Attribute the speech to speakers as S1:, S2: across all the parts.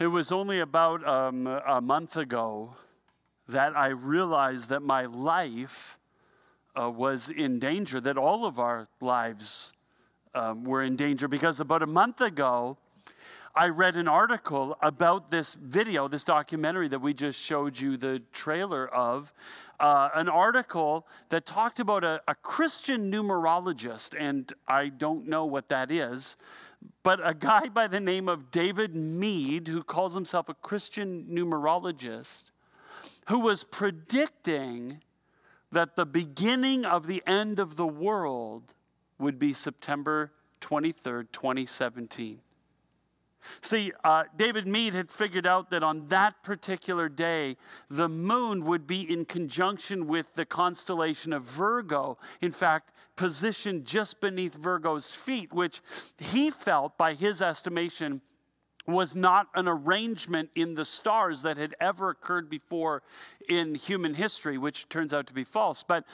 S1: It was only about um, a month ago that I realized that my life uh, was in danger, that all of our lives um, were in danger, because about a month ago, I read an article about this video, this documentary that we just showed you the trailer of. Uh, an article that talked about a, a Christian numerologist, and I don't know what that is, but a guy by the name of David Meade, who calls himself a Christian numerologist, who was predicting that the beginning of the end of the world would be September 23rd, 2017. See, uh, David Meade had figured out that on that particular day, the moon would be in conjunction with the constellation of Virgo. In fact, positioned just beneath Virgo's feet, which he felt, by his estimation, was not an arrangement in the stars that had ever occurred before in human history, which turns out to be false. But,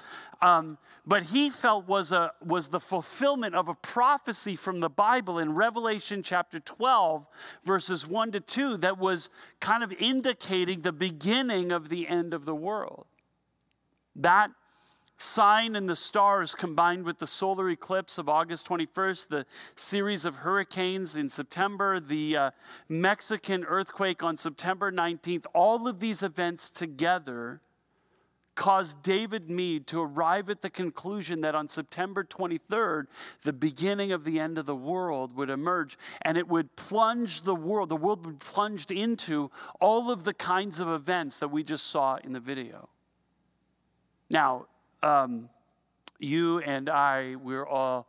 S1: um, but he felt was, a, was the fulfillment of a prophecy from the Bible in Revelation chapter 12, verses 1 to 2, that was kind of indicating the beginning of the end of the world. That sign and the stars combined with the solar eclipse of August 21st, the series of hurricanes in September, the uh, Mexican earthquake on September 19th, all of these events together caused David Meade to arrive at the conclusion that on September 23rd, the beginning of the end of the world would emerge and it would plunge the world, the world would be plunged into all of the kinds of events that we just saw in the video. Now, um, you and I, we're all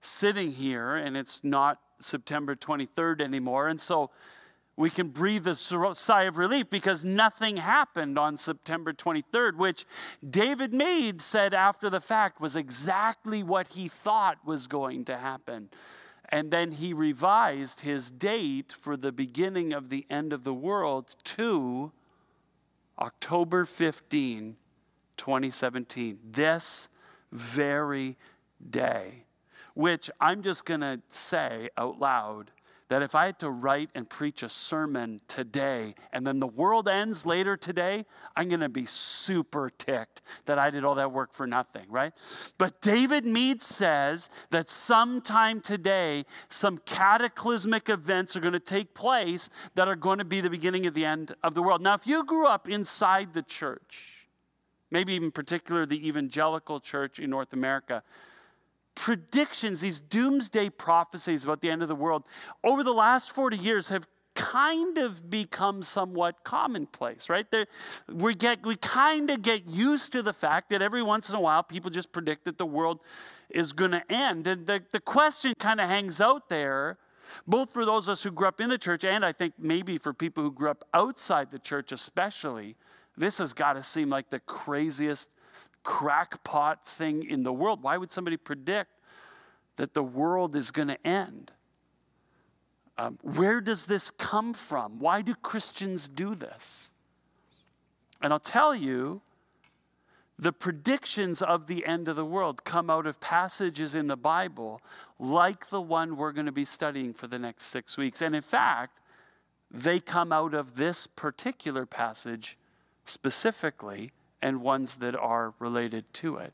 S1: sitting here, and it's not September 23rd anymore. And so we can breathe a sigh of relief because nothing happened on September 23rd, which David Meade said after the fact was exactly what he thought was going to happen. And then he revised his date for the beginning of the end of the world to October 15, 2017, this very day, which I'm just going to say out loud that if I had to write and preach a sermon today and then the world ends later today, I'm going to be super ticked that I did all that work for nothing, right? But David Meade says that sometime today, some cataclysmic events are going to take place that are going to be the beginning of the end of the world. Now, if you grew up inside the church, maybe even particular the evangelical church in North America. Predictions, these doomsday prophecies about the end of the world, over the last 40 years have kind of become somewhat commonplace, right? There, we get we kind of get used to the fact that every once in a while people just predict that the world is going to end, and the, the question kind of hangs out there, both for those of us who grew up in the church and I think maybe for people who grew up outside the church, especially. This has got to seem like the craziest crackpot thing in the world. Why would somebody predict that the world is going to end? Um, where does this come from? Why do Christians do this? And I'll tell you, the predictions of the end of the world come out of passages in the Bible like the one we're going to be studying for the next six weeks. And in fact, they come out of this particular passage specifically and ones that are related to it.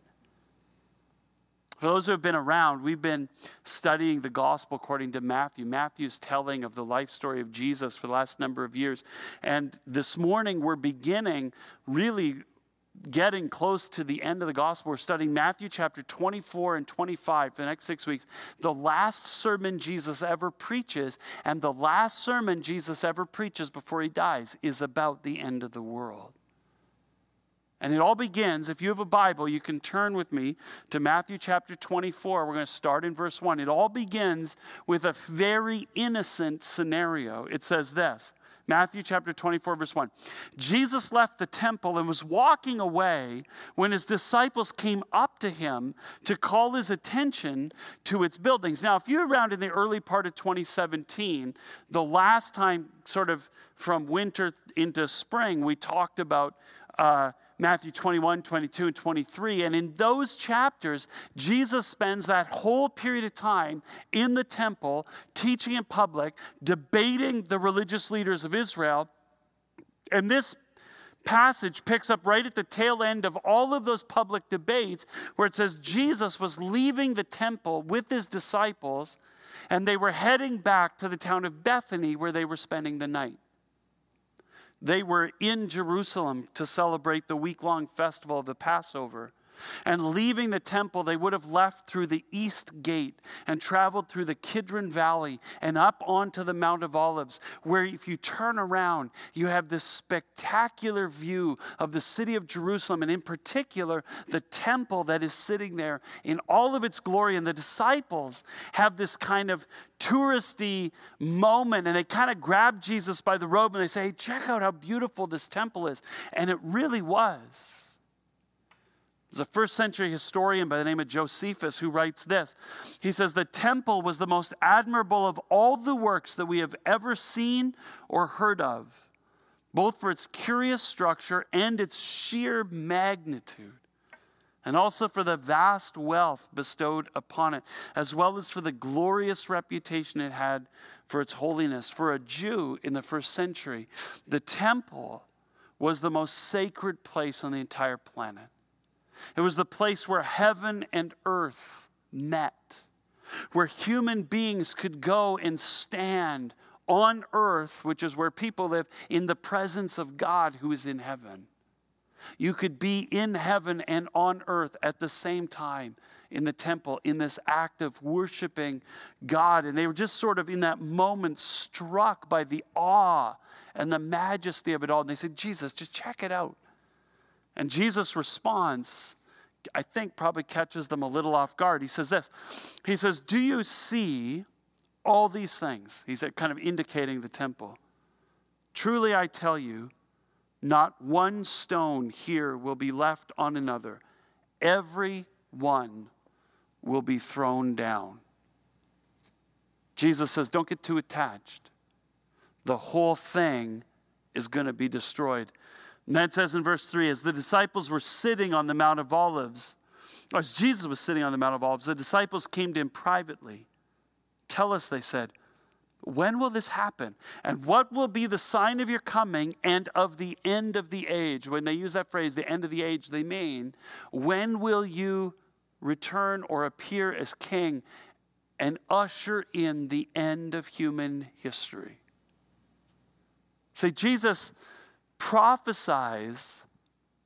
S1: For those who have been around, we've been studying the gospel according to Matthew. Matthew's telling of the life story of Jesus for the last number of years. And this morning, we're beginning really getting close to the end of the gospel. We're studying Matthew chapter 24 and 25 for the next six weeks. The last sermon Jesus ever preaches, and the last sermon Jesus ever preaches before he dies, is about the end of the world. And it all begins, if you have a Bible, you can turn with me to Matthew chapter 24. We're going to start in verse 1. It all begins with a very innocent scenario. It says this Matthew chapter 24, verse 1. Jesus left the temple and was walking away when his disciples came up to him to call his attention to its buildings. Now, if you're around in the early part of 2017, the last time, sort of from winter into spring, we talked about. Uh, Matthew 21, 22, and 23. And in those chapters, Jesus spends that whole period of time in the temple, teaching in public, debating the religious leaders of Israel. And this passage picks up right at the tail end of all of those public debates where it says Jesus was leaving the temple with his disciples and they were heading back to the town of Bethany where they were spending the night. They were in Jerusalem to celebrate the week long festival of the Passover. And leaving the temple, they would have left through the east gate and traveled through the Kidron Valley and up onto the Mount of Olives, where if you turn around, you have this spectacular view of the city of Jerusalem, and in particular, the temple that is sitting there in all of its glory. And the disciples have this kind of touristy moment, and they kind of grab Jesus by the robe and they say, Hey, check out how beautiful this temple is. And it really was. There's a first century historian by the name of Josephus who writes this. He says, The temple was the most admirable of all the works that we have ever seen or heard of, both for its curious structure and its sheer magnitude, and also for the vast wealth bestowed upon it, as well as for the glorious reputation it had for its holiness. For a Jew in the first century, the temple was the most sacred place on the entire planet. It was the place where heaven and earth met, where human beings could go and stand on earth, which is where people live, in the presence of God who is in heaven. You could be in heaven and on earth at the same time in the temple in this act of worshiping God. And they were just sort of in that moment struck by the awe and the majesty of it all. And they said, Jesus, just check it out. And Jesus' response, I think, probably catches them a little off guard. He says this He says, Do you see all these things? He's kind of indicating the temple. Truly, I tell you, not one stone here will be left on another. Every one will be thrown down. Jesus says, Don't get too attached. The whole thing is going to be destroyed. And that says in verse 3 as the disciples were sitting on the Mount of Olives, as Jesus was sitting on the Mount of Olives, the disciples came to him privately. Tell us, they said, when will this happen? And what will be the sign of your coming and of the end of the age? When they use that phrase, the end of the age, they mean, when will you return or appear as king and usher in the end of human history? Say, Jesus prophesies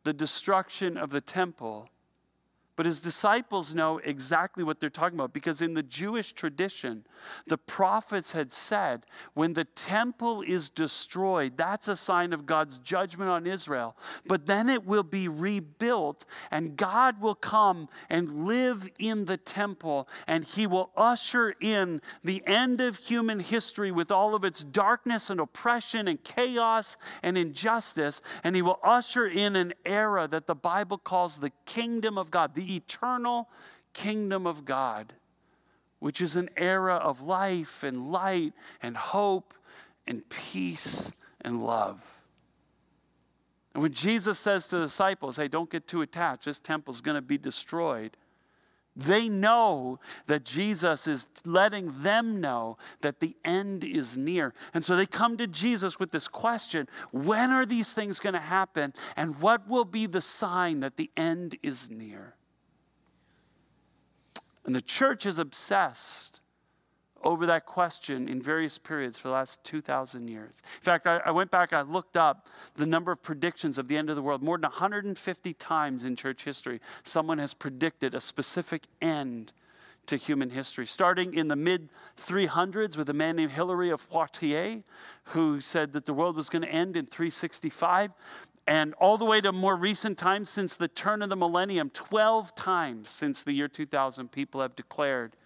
S1: the destruction of the temple but his disciples know exactly what they're talking about because in the Jewish tradition, the prophets had said when the temple is destroyed, that's a sign of God's judgment on Israel. But then it will be rebuilt, and God will come and live in the temple, and he will usher in the end of human history with all of its darkness and oppression and chaos and injustice. And he will usher in an era that the Bible calls the kingdom of God. The eternal kingdom of God, which is an era of life and light and hope and peace and love. And when Jesus says to the disciples, hey, don't get too attached, this temple's going to be destroyed, they know that Jesus is letting them know that the end is near. And so they come to Jesus with this question when are these things going to happen? And what will be the sign that the end is near? And the church is obsessed over that question in various periods for the last 2,000 years. In fact, I, I, went back, I looked up the number of predictions of the end of the world. More than 150 times in church history, someone has predicted a specific end to human history. Starting in the mid 300s with a man named Hilary of Poitiers, who said that the world was going to end in 365. And all the way to more recent times, since the turn of the millennium, 12 times since the year 2000, people have declared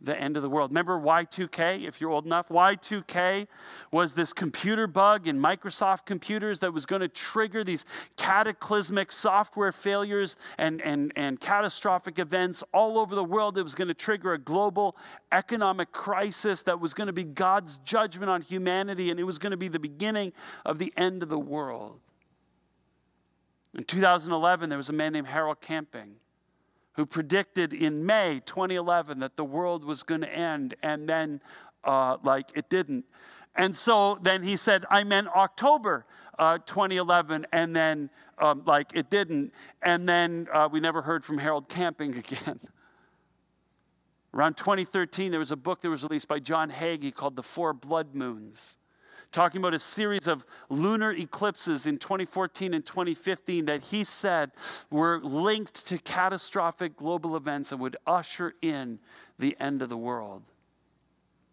S1: the end of the world. Remember Y2K, if you're old enough? Y2K was this computer bug in Microsoft computers that was going to trigger these cataclysmic software failures and, and, and catastrophic events all over the world. It was going to trigger a global economic crisis that was going to be God's judgment on humanity, and it was going to be the beginning of the end of the world. In 2011, there was a man named Harold Camping who predicted in May 2011 that the world was going to end, and then, uh, like, it didn't. And so then he said, I meant October uh, 2011, and then, um, like, it didn't. And then uh, we never heard from Harold Camping again. Around 2013, there was a book that was released by John Hagee called The Four Blood Moons talking about a series of lunar eclipses in 2014 and 2015 that he said were linked to catastrophic global events and would usher in the end of the world,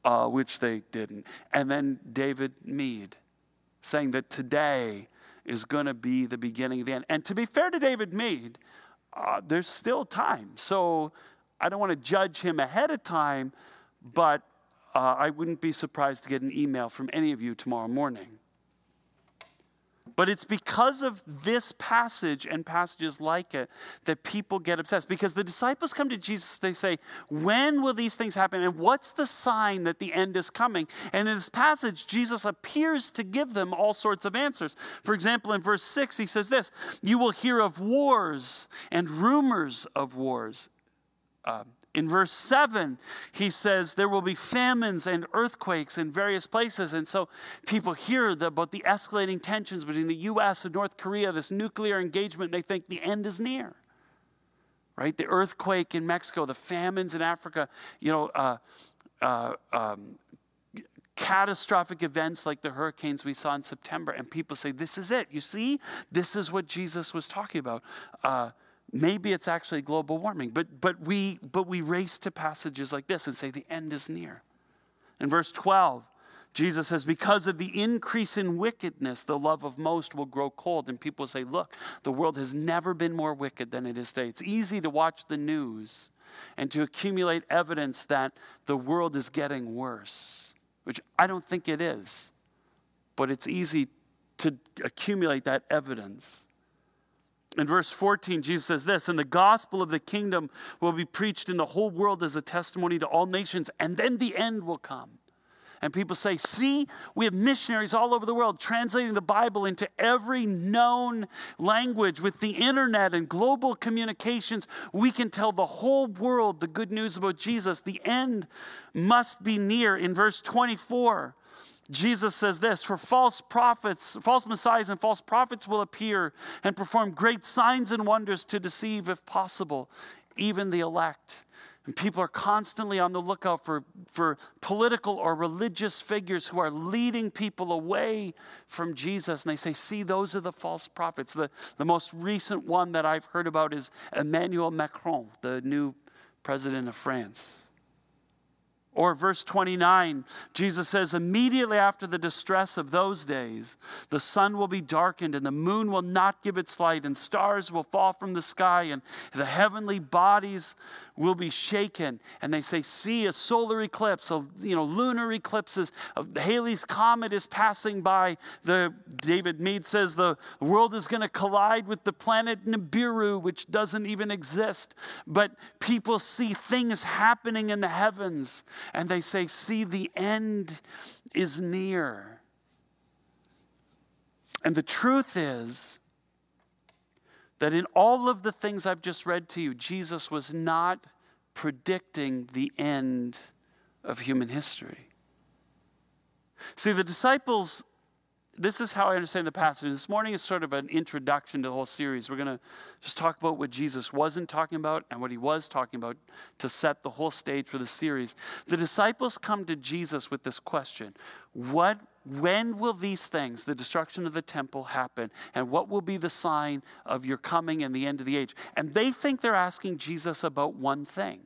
S1: uh, which they didn't. And then David Meade saying that today is going to be the beginning of the end. And to be fair to David Meade, uh, there's still time. So I don't want to judge him ahead of time, but uh, I wouldn't be surprised to get an email from any of you tomorrow morning. But it's because of this passage and passages like it that people get obsessed. Because the disciples come to Jesus, they say, When will these things happen? And what's the sign that the end is coming? And in this passage, Jesus appears to give them all sorts of answers. For example, in verse 6, he says this You will hear of wars and rumors of wars. Uh, in verse 7, he says there will be famines and earthquakes in various places. And so people hear about the escalating tensions between the U.S. and North Korea, this nuclear engagement, and they think the end is near. Right? The earthquake in Mexico, the famines in Africa, you know, uh, uh, um, catastrophic events like the hurricanes we saw in September. And people say, This is it. You see, this is what Jesus was talking about. Uh, Maybe it's actually global warming, but, but, we, but we race to passages like this and say the end is near. In verse 12, Jesus says, Because of the increase in wickedness, the love of most will grow cold. And people say, Look, the world has never been more wicked than it is today. It's easy to watch the news and to accumulate evidence that the world is getting worse, which I don't think it is. But it's easy to accumulate that evidence. In verse 14, Jesus says this, and the gospel of the kingdom will be preached in the whole world as a testimony to all nations, and then the end will come. And people say, see, we have missionaries all over the world translating the Bible into every known language. With the internet and global communications, we can tell the whole world the good news about Jesus. The end must be near. In verse 24, Jesus says this For false prophets, false messiahs, and false prophets will appear and perform great signs and wonders to deceive, if possible, even the elect. And people are constantly on the lookout for, for political or religious figures who are leading people away from Jesus. And they say, see, those are the false prophets. The, the most recent one that I've heard about is Emmanuel Macron, the new president of France. Or verse 29, Jesus says, immediately after the distress of those days, the sun will be darkened and the moon will not give its light, and stars will fall from the sky, and the heavenly bodies will be shaken. And they say, See, a solar eclipse, a, you know, lunar eclipses. Halley's comet is passing by. The, David Meade says the world is going to collide with the planet Nibiru, which doesn't even exist. But people see things happening in the heavens and they say, See, the end is near. And the truth is that in all of the things I've just read to you, Jesus was not predicting the end of human history. See, the disciples this is how I understand the passage. This morning is sort of an introduction to the whole series. We're going to just talk about what Jesus wasn't talking about and what he was talking about to set the whole stage for the series. The disciples come to Jesus with this question What, When will these things, the destruction of the temple, happen? And what will be the sign of your coming and the end of the age? And they think they're asking Jesus about one thing.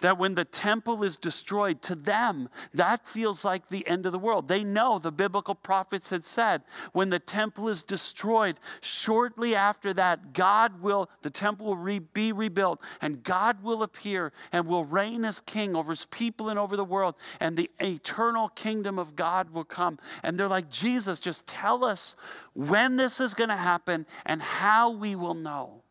S1: That when the temple is destroyed, to them, that feels like the end of the world. They know the biblical prophets had said, when the temple is destroyed, shortly after that, God will, the temple will re, be rebuilt, and God will appear and will reign as king over his people and over the world, and the eternal kingdom of God will come. And they're like, Jesus, just tell us when this is going to happen and how we will know.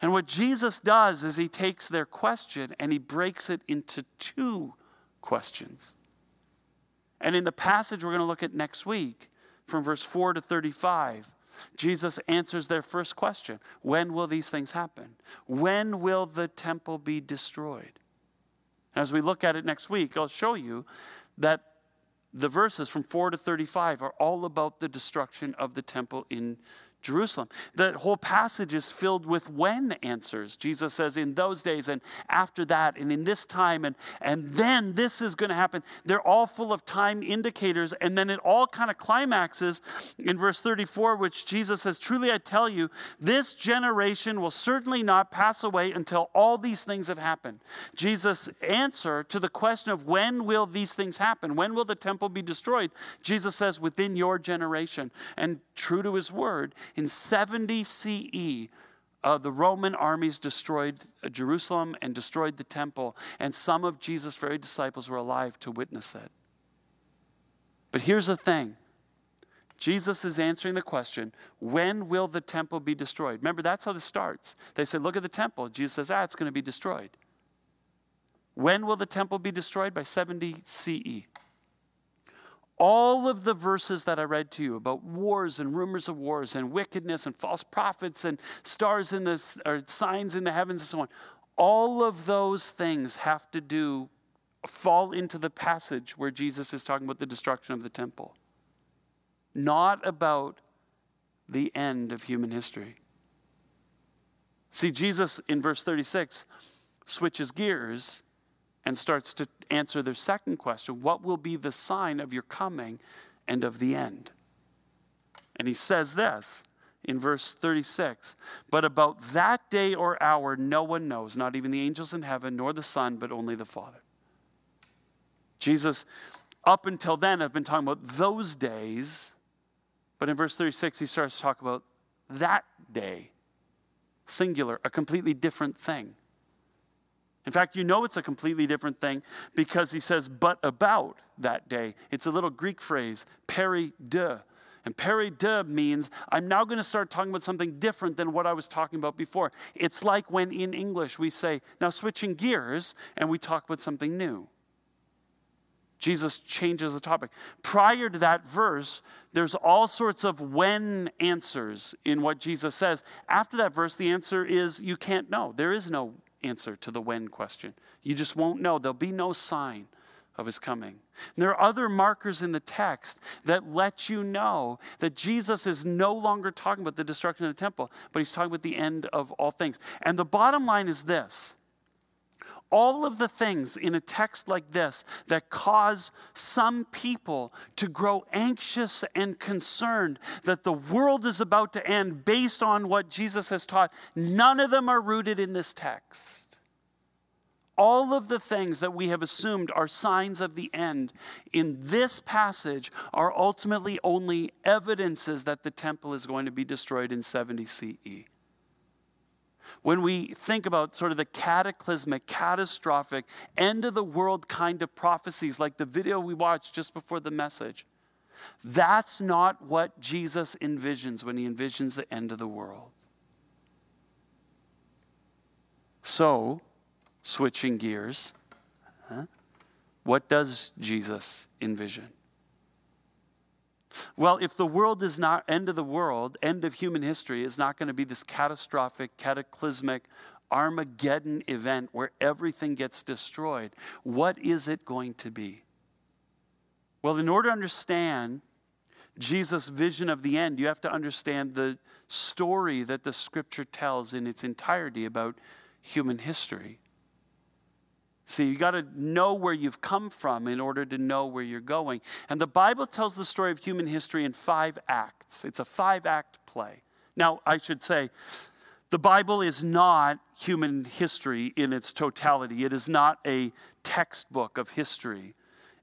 S1: And what Jesus does is he takes their question and he breaks it into two questions. And in the passage we're going to look at next week, from verse 4 to 35, Jesus answers their first question When will these things happen? When will the temple be destroyed? As we look at it next week, I'll show you that the verses from 4 to 35 are all about the destruction of the temple in Jerusalem. The whole passage is filled with when answers. Jesus says, in those days and after that and in this time and, and then this is going to happen. They're all full of time indicators. And then it all kind of climaxes in verse 34, which Jesus says, Truly I tell you, this generation will certainly not pass away until all these things have happened. Jesus' answer to the question of when will these things happen? When will the temple be destroyed? Jesus says, within your generation. And true to his word, in 70 CE, uh, the Roman armies destroyed uh, Jerusalem and destroyed the temple, and some of Jesus' very disciples were alive to witness it. But here's the thing Jesus is answering the question when will the temple be destroyed? Remember, that's how this starts. They said, Look at the temple. Jesus says, Ah, it's going to be destroyed. When will the temple be destroyed? By 70 CE all of the verses that I read to you about wars and rumors of wars and wickedness and false prophets and stars in the or signs in the heavens and so on, all of those things have to do fall into the passage where Jesus is talking about the destruction of the temple. Not about the end of human history. See, Jesus in verse 36 switches gears and starts to answer their second question What will be the sign of your coming and of the end? And he says this in verse 36 But about that day or hour, no one knows, not even the angels in heaven, nor the Son, but only the Father. Jesus, up until then, I've been talking about those days, but in verse 36, he starts to talk about that day, singular, a completely different thing. In fact, you know it's a completely different thing because he says, but about that day. It's a little Greek phrase, peri de. And peri de means I'm now going to start talking about something different than what I was talking about before. It's like when in English we say, now switching gears, and we talk about something new. Jesus changes the topic. Prior to that verse, there's all sorts of when answers in what Jesus says. After that verse, the answer is you can't know. There is no answer to the when question. You just won't know. There'll be no sign of his coming. And there are other markers in the text that let you know that Jesus is no longer talking about the destruction of the temple, but he's talking about the end of all things. And the bottom line is this all of the things in a text like this that cause some people to grow anxious and concerned that the world is about to end based on what Jesus has taught, none of them are rooted in this text. All of the things that we have assumed are signs of the end in this passage are ultimately only evidences that the temple is going to be destroyed in 70 CE when we think about sort of the cataclysmic, catastrophic, end of the world kind of prophecies, like the video we watched just before the message, that's not what Jesus envisions when he envisions the end of the world. So, switching gears, huh? what does Jesus envision? Well, if the world is not end of the world, end of human history is not going to be this catastrophic, cataclysmic Armageddon event where everything gets destroyed, what is it going to be? Well, in order to understand Jesus' vision of the end, you have to understand the story that the scripture tells in its entirety about human history. See, you got to know where you've come from in order to know where you're going. And the Bible tells the story of human history in five acts. It's a five act play. Now, I should say, the Bible is not human history in its totality, it is not a textbook of history.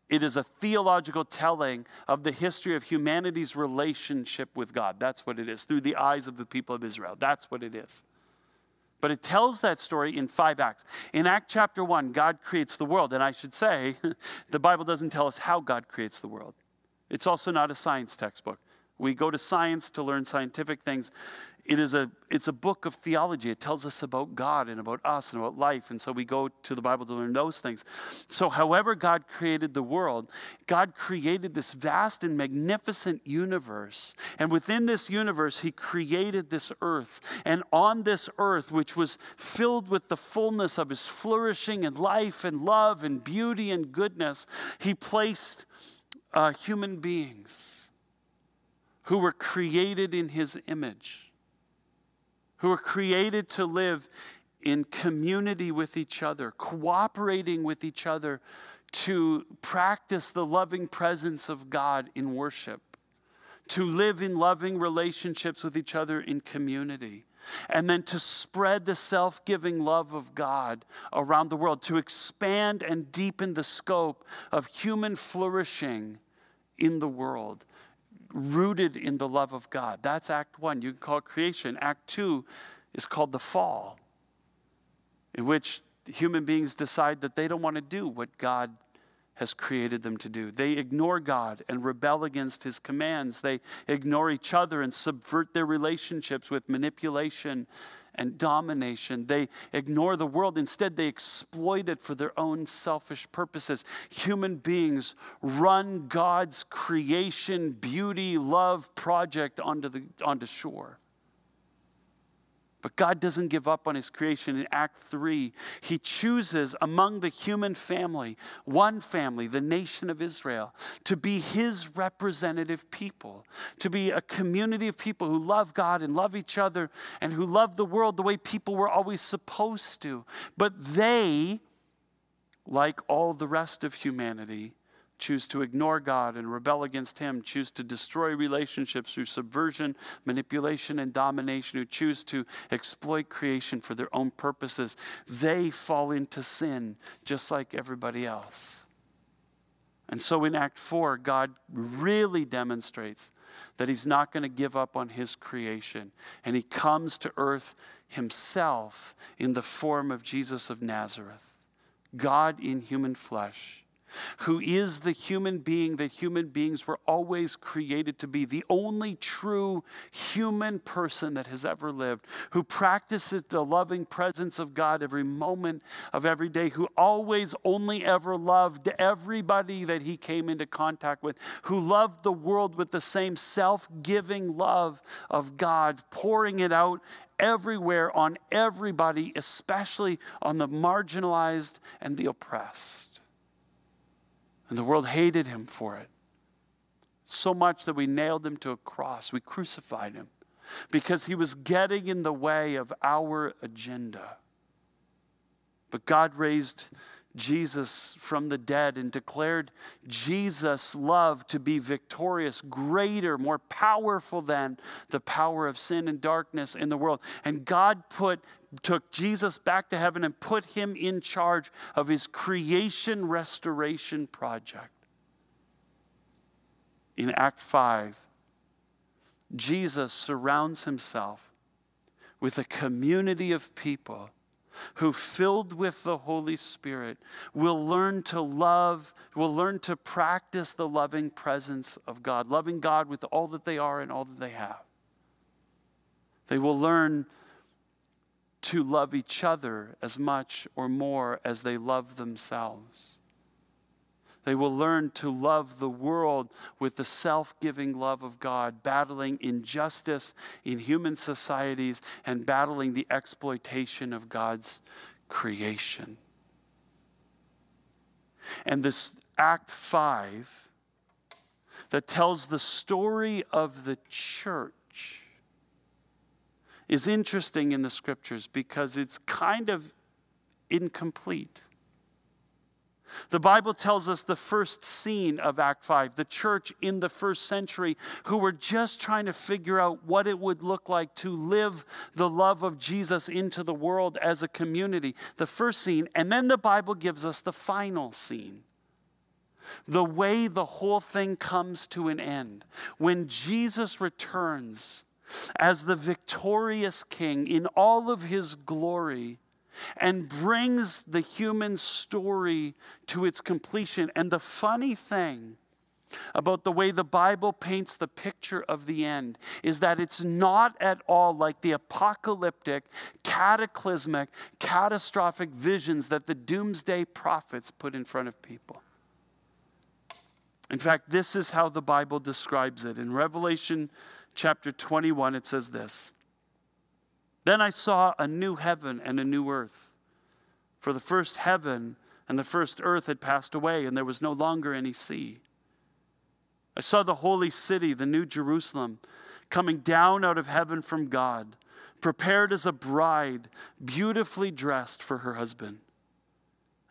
S1: It is a theological telling of the history of humanity's relationship with God. That's what it is, through the eyes of the people of Israel. That's what it is. But it tells that story in five acts. In Act chapter one, God creates the world. And I should say, the Bible doesn't tell us how God creates the world. It's also not a science textbook. We go to science to learn scientific things. It is a it's a book of theology. It tells us about God and about us and about life. And so we go to the Bible to learn those things. So, however, God created the world, God created this vast and magnificent universe. And within this universe, He created this earth. And on this earth, which was filled with the fullness of His flourishing and life and love and beauty and goodness, He placed uh, human beings who were created in His image who are created to live in community with each other, cooperating with each other to practice the loving presence of God in worship, to live in loving relationships with each other in community, and then to spread the self giving love of God around the world, to expand and deepen the scope of human flourishing in the world rooted in the love of God. That's Act One. You can call it creation. Act Two is called the fall, in which human beings decide that they don't want to do what God has created them to do. They ignore God and rebel against his commands. They ignore each other and subvert their relationships with manipulation and domination. They ignore the world. Instead, they exploit it for their own selfish purposes. Human beings run God's creation, beauty, love project onto, the, onto shore. But God doesn't give up on his creation. In Act 3, he chooses among the human family, one family, the nation of Israel, to be his representative people, to be a community of people who love God and love each other and who love the world the way people were always supposed to. But they, like all the rest of humanity, choose to ignore God and rebel against Him, choose to destroy relationships through subversion, manipulation, and domination, who choose to exploit creation for their own purposes, they fall into sin just like everybody else. And so in Act 4, God really demonstrates that He's not going to give up on His creation. And He comes to earth Himself in the form of Jesus of Nazareth, God in human flesh who is the human being that human beings were always created to be, the only true human person that has ever lived, who practices the loving presence of God every moment of every day, who always only ever loved everybody that he came into contact with, who loved the world with the same self giving love of God, pouring it out everywhere on everybody, especially on the marginalized and the oppressed. And the world hated him for it. So much that we nailed him to a cross, we crucified him because he was getting in the way of our agenda. But God raised Jesus from the dead and declared Jesus' love to be victorious, greater, more powerful than the power of sin and darkness in the world. And God put took Jesus back to heaven and put him in charge of his creation restoration project. In Act 5, Jesus surrounds himself with a community of people who, filled with the Holy Spirit, will learn to love, will learn to practice the loving presence of God, loving God with all that they are and all that they have. They will learn to love each other as much or more as they love themselves. They will learn to love the world with the self giving love of God, battling injustice in human societies and battling the exploitation of God's creation. And this Act 5 that tells the story of the church is interesting in the scriptures because it's kind of incomplete. The Bible tells us the first scene of Act 5, the church in the first century who were just trying to figure out what it would look like to live the love of Jesus into the world as a community. The first scene, and then the Bible gives us the final scene. The way the whole thing comes to an end. When Jesus returns as the victorious king in all of his glory and brings the human story to its completion. And the funny thing about the way the Bible paints the picture of the end is that it's not at all like the apocalyptic, cataclysmic, catastrophic visions that the doomsday prophets put in front of people. In fact, this is how the Bible describes it. In Revelation chapter 21, it says this Then I saw a new heaven and a new earth. For the first heaven and the first earth had passed away, and there was no longer any sea. I saw the holy city, the new Jerusalem, coming down out of heaven from God, prepared as a bride, beautifully dressed for her husband.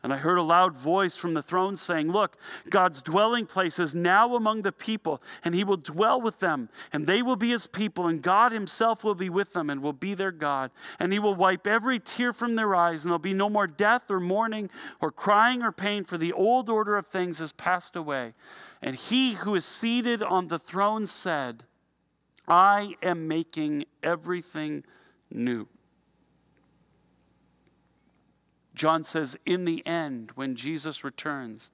S1: And I heard a loud voice from the throne saying, Look, God's dwelling place is now among the people, and he will dwell with them, and they will be his people, and God himself will be with them and will be their God. And he will wipe every tear from their eyes, and there'll be no more death or mourning or crying or pain, for the old order of things has passed away. And he who is seated on the throne said, I am making everything new. John says, in the end, when Jesus returns,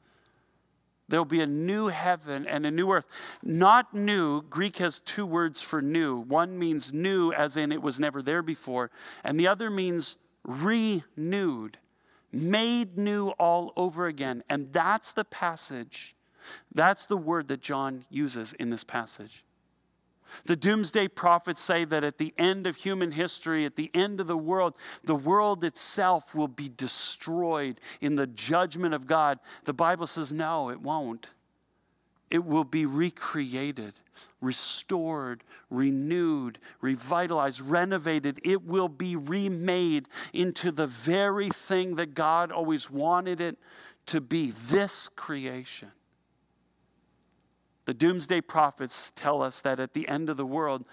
S1: there'll be a new heaven and a new earth. Not new, Greek has two words for new. One means new, as in it was never there before, and the other means renewed, made new all over again. And that's the passage, that's the word that John uses in this passage. The doomsday prophets say that at the end of human history, at the end of the world, the world itself will be destroyed in the judgment of God. The Bible says, no, it won't. It will be recreated, restored, renewed, revitalized, renovated. It will be remade into the very thing that God always wanted it to be this creation. The doomsday prophets tell us that at the end of the world,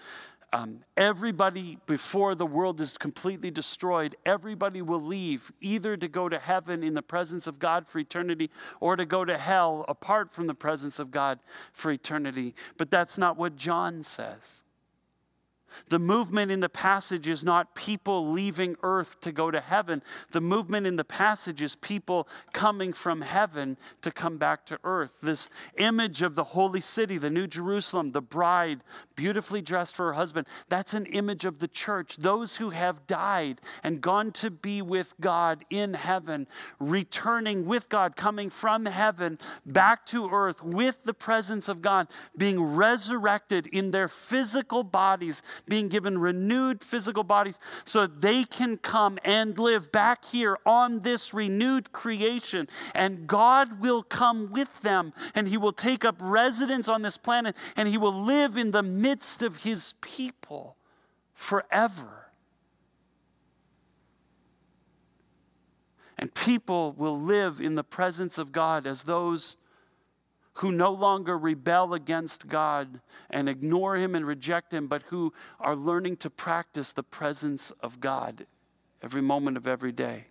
S1: um, everybody, before the world is completely destroyed, everybody will leave either to go to heaven in the presence of God for eternity or to go to hell apart from the presence of God for eternity. But that's not what John says. The movement in the passage is not people leaving earth to go to heaven. The movement in the passage is people coming from heaven to come back to earth. This image of the holy city, the New Jerusalem, the bride, beautifully dressed for her husband, that's an image of the church. Those who have died and gone to be with God in heaven, returning with God, coming from heaven back to earth with the presence of God, being resurrected in their physical bodies being given renewed physical bodies so they can come and live back here on this renewed creation. And God will come with them and He will take up residence on this planet and He will live in the midst of His people forever. And people will live in the presence of God as those who no longer rebel against God and ignore Him and reject Him, but who are learning to practice the presence of God every moment of every day.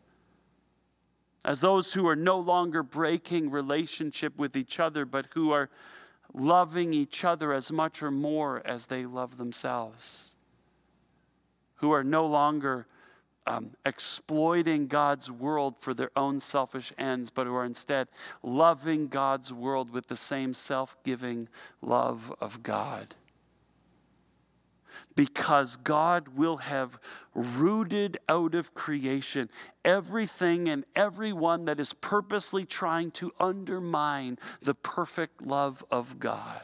S1: As those who are no longer breaking relationship with each other, but who are loving each other as much or more as they love themselves. Who are no longer um, exploiting God's world for their own selfish ends, but who are instead loving God's world with the same self giving love of God. Because God will have rooted out of creation everything and everyone that is purposely trying to undermine the perfect love of God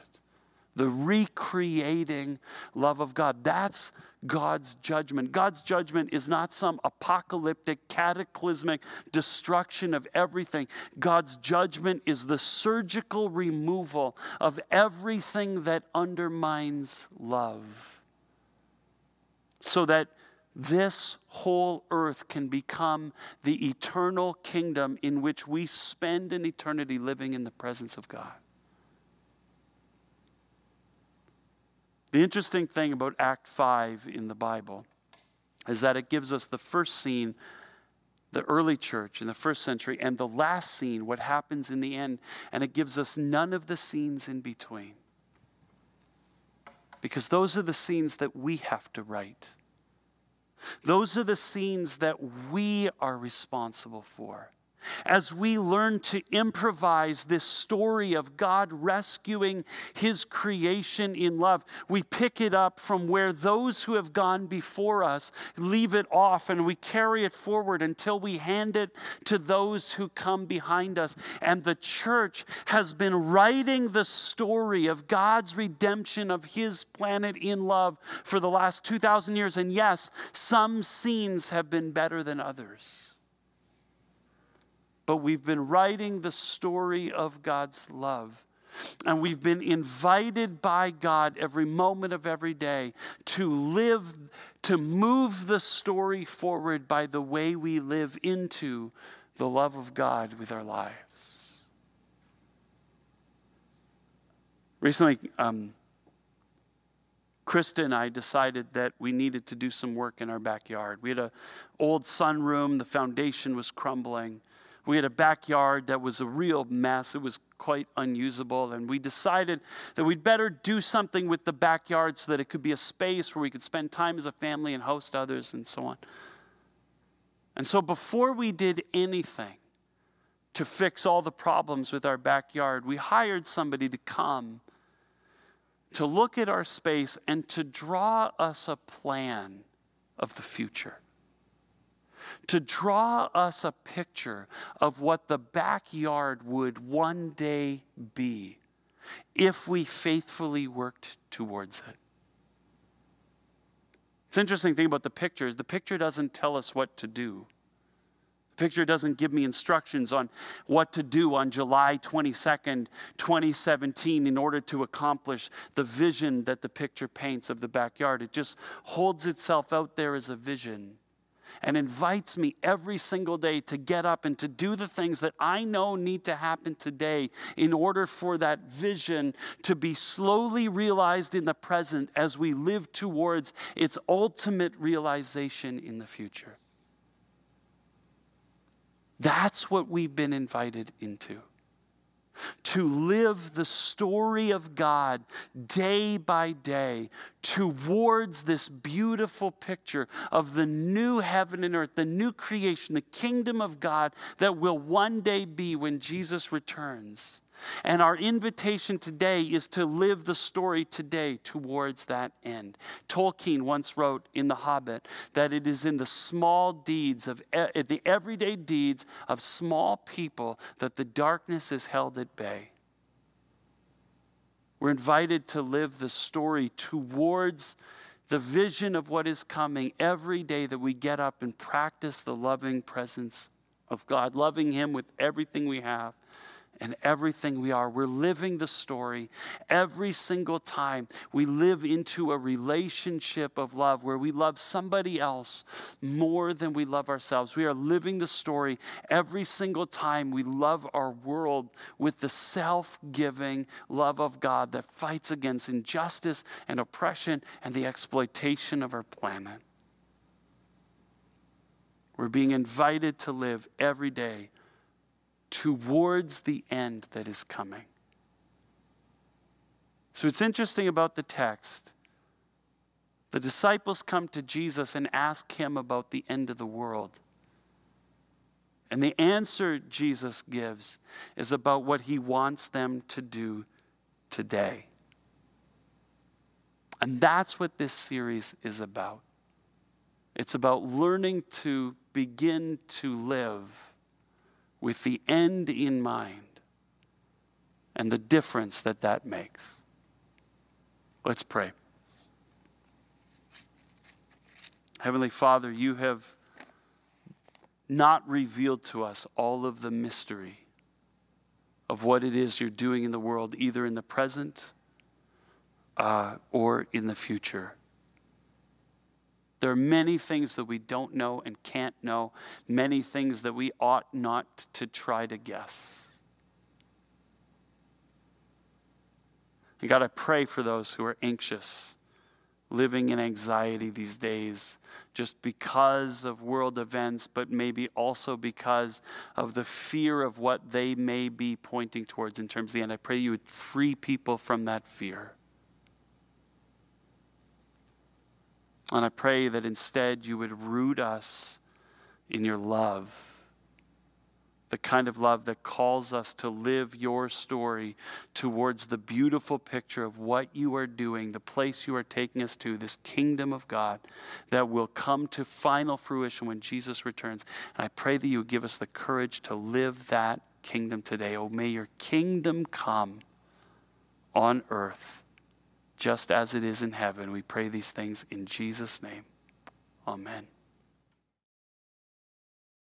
S1: the recreating love of God. That's God's judgment. God's judgment is not some apocalyptic, cataclysmic destruction of everything. God's judgment is the surgical removal of everything that undermines love. So that this whole earth can become the eternal kingdom in which we spend an eternity living in the presence of God. The interesting thing about Act 5 in the Bible is that it gives us the first scene, the early church in the first century, and the last scene, what happens in the end, and it gives us none of the scenes in between. Because those are the scenes that we have to write. Those are the scenes that we are responsible for. As we learn to improvise this story of God rescuing his creation in love, we pick it up from where those who have gone before us leave it off and we carry it forward until we hand it to those who come behind us. And the church has been writing the story of God's redemption of his planet in love for the last 2,000 years. And yes, some scenes have been better than others but we've been writing the story of God's love. And we've been invited by God every moment of every day to live, to move the story forward by the way we live into the love of God with our lives. Recently, um, Krista and I decided that we needed to do some work in our backyard. We had an old sunroom, the foundation was crumbling. We had a backyard that was a real mess. It was quite unusable. And we decided that we'd better do something with the backyard so that it could be a space where we could spend time as a family and host others and so on. And so before we did anything to fix all the problems with our backyard, we hired somebody to come to look at our space and to draw us a plan of the future to draw us a picture of what the backyard would one day be if we faithfully worked towards it. It's interesting thing about the picture is the picture doesn't tell us what to do. The picture doesn't give me instructions on what to do on July 22nd, 2017, in order to accomplish the vision that the picture paints of the backyard. It just holds itself out there as a vision and invites me every single day to get up and to do the things that I know need to happen today in order for that vision to be slowly realized in the present as we live towards its ultimate realization in the future. That's what we've been invited into to live the story of God day by day towards this beautiful picture of the new heaven and earth, the new creation, the kingdom of God that will one day be when Jesus returns. And our invitation today is to live the story today towards that end. Tolkien once wrote in The Hobbit that it is in the small deeds of the everyday deeds of small people that the darkness is held at bay. We're invited to live the story towards the vision of what is coming every day that we get up and practice the loving presence of God, loving Him with everything we have and everything we are. We're living the story every single time we live into a relationship of love where we love somebody else more than we love ourselves. We are living the story every single time we love our world with the self giving love of God that fights against injustice and oppression and the exploitation of our planet. We're being invited to live every day towards the end that is coming. So it's interesting about the text. The disciples come to Jesus and ask him about the end of the world. And the answer Jesus gives is about what he wants them to do today. And that's what this series is about. It's about learning to begin to live with the end in mind and the difference that that makes. Let's pray. Heavenly Father, you have not revealed to us all of the mystery of what it is you're doing in the world, either in the present uh, or in the future. There are many things that we don't know and can't know, many things that we ought not to try to guess. And God, I pray for those who are anxious, living in anxiety these days, just because of world events, but maybe also because of the fear of what they may be pointing towards in terms of the end. I pray you would free people from that fear. And I pray that instead you would root us in your love, the kind of love that calls us to live your story towards the beautiful picture of what you are doing, the place you are taking us to, this kingdom of God that will come to final fruition when Jesus returns. And I pray that you would give us the courage to live that kingdom today. Oh, may your kingdom come on earth just as it is in heaven. We pray these things in Jesus' name. Amen.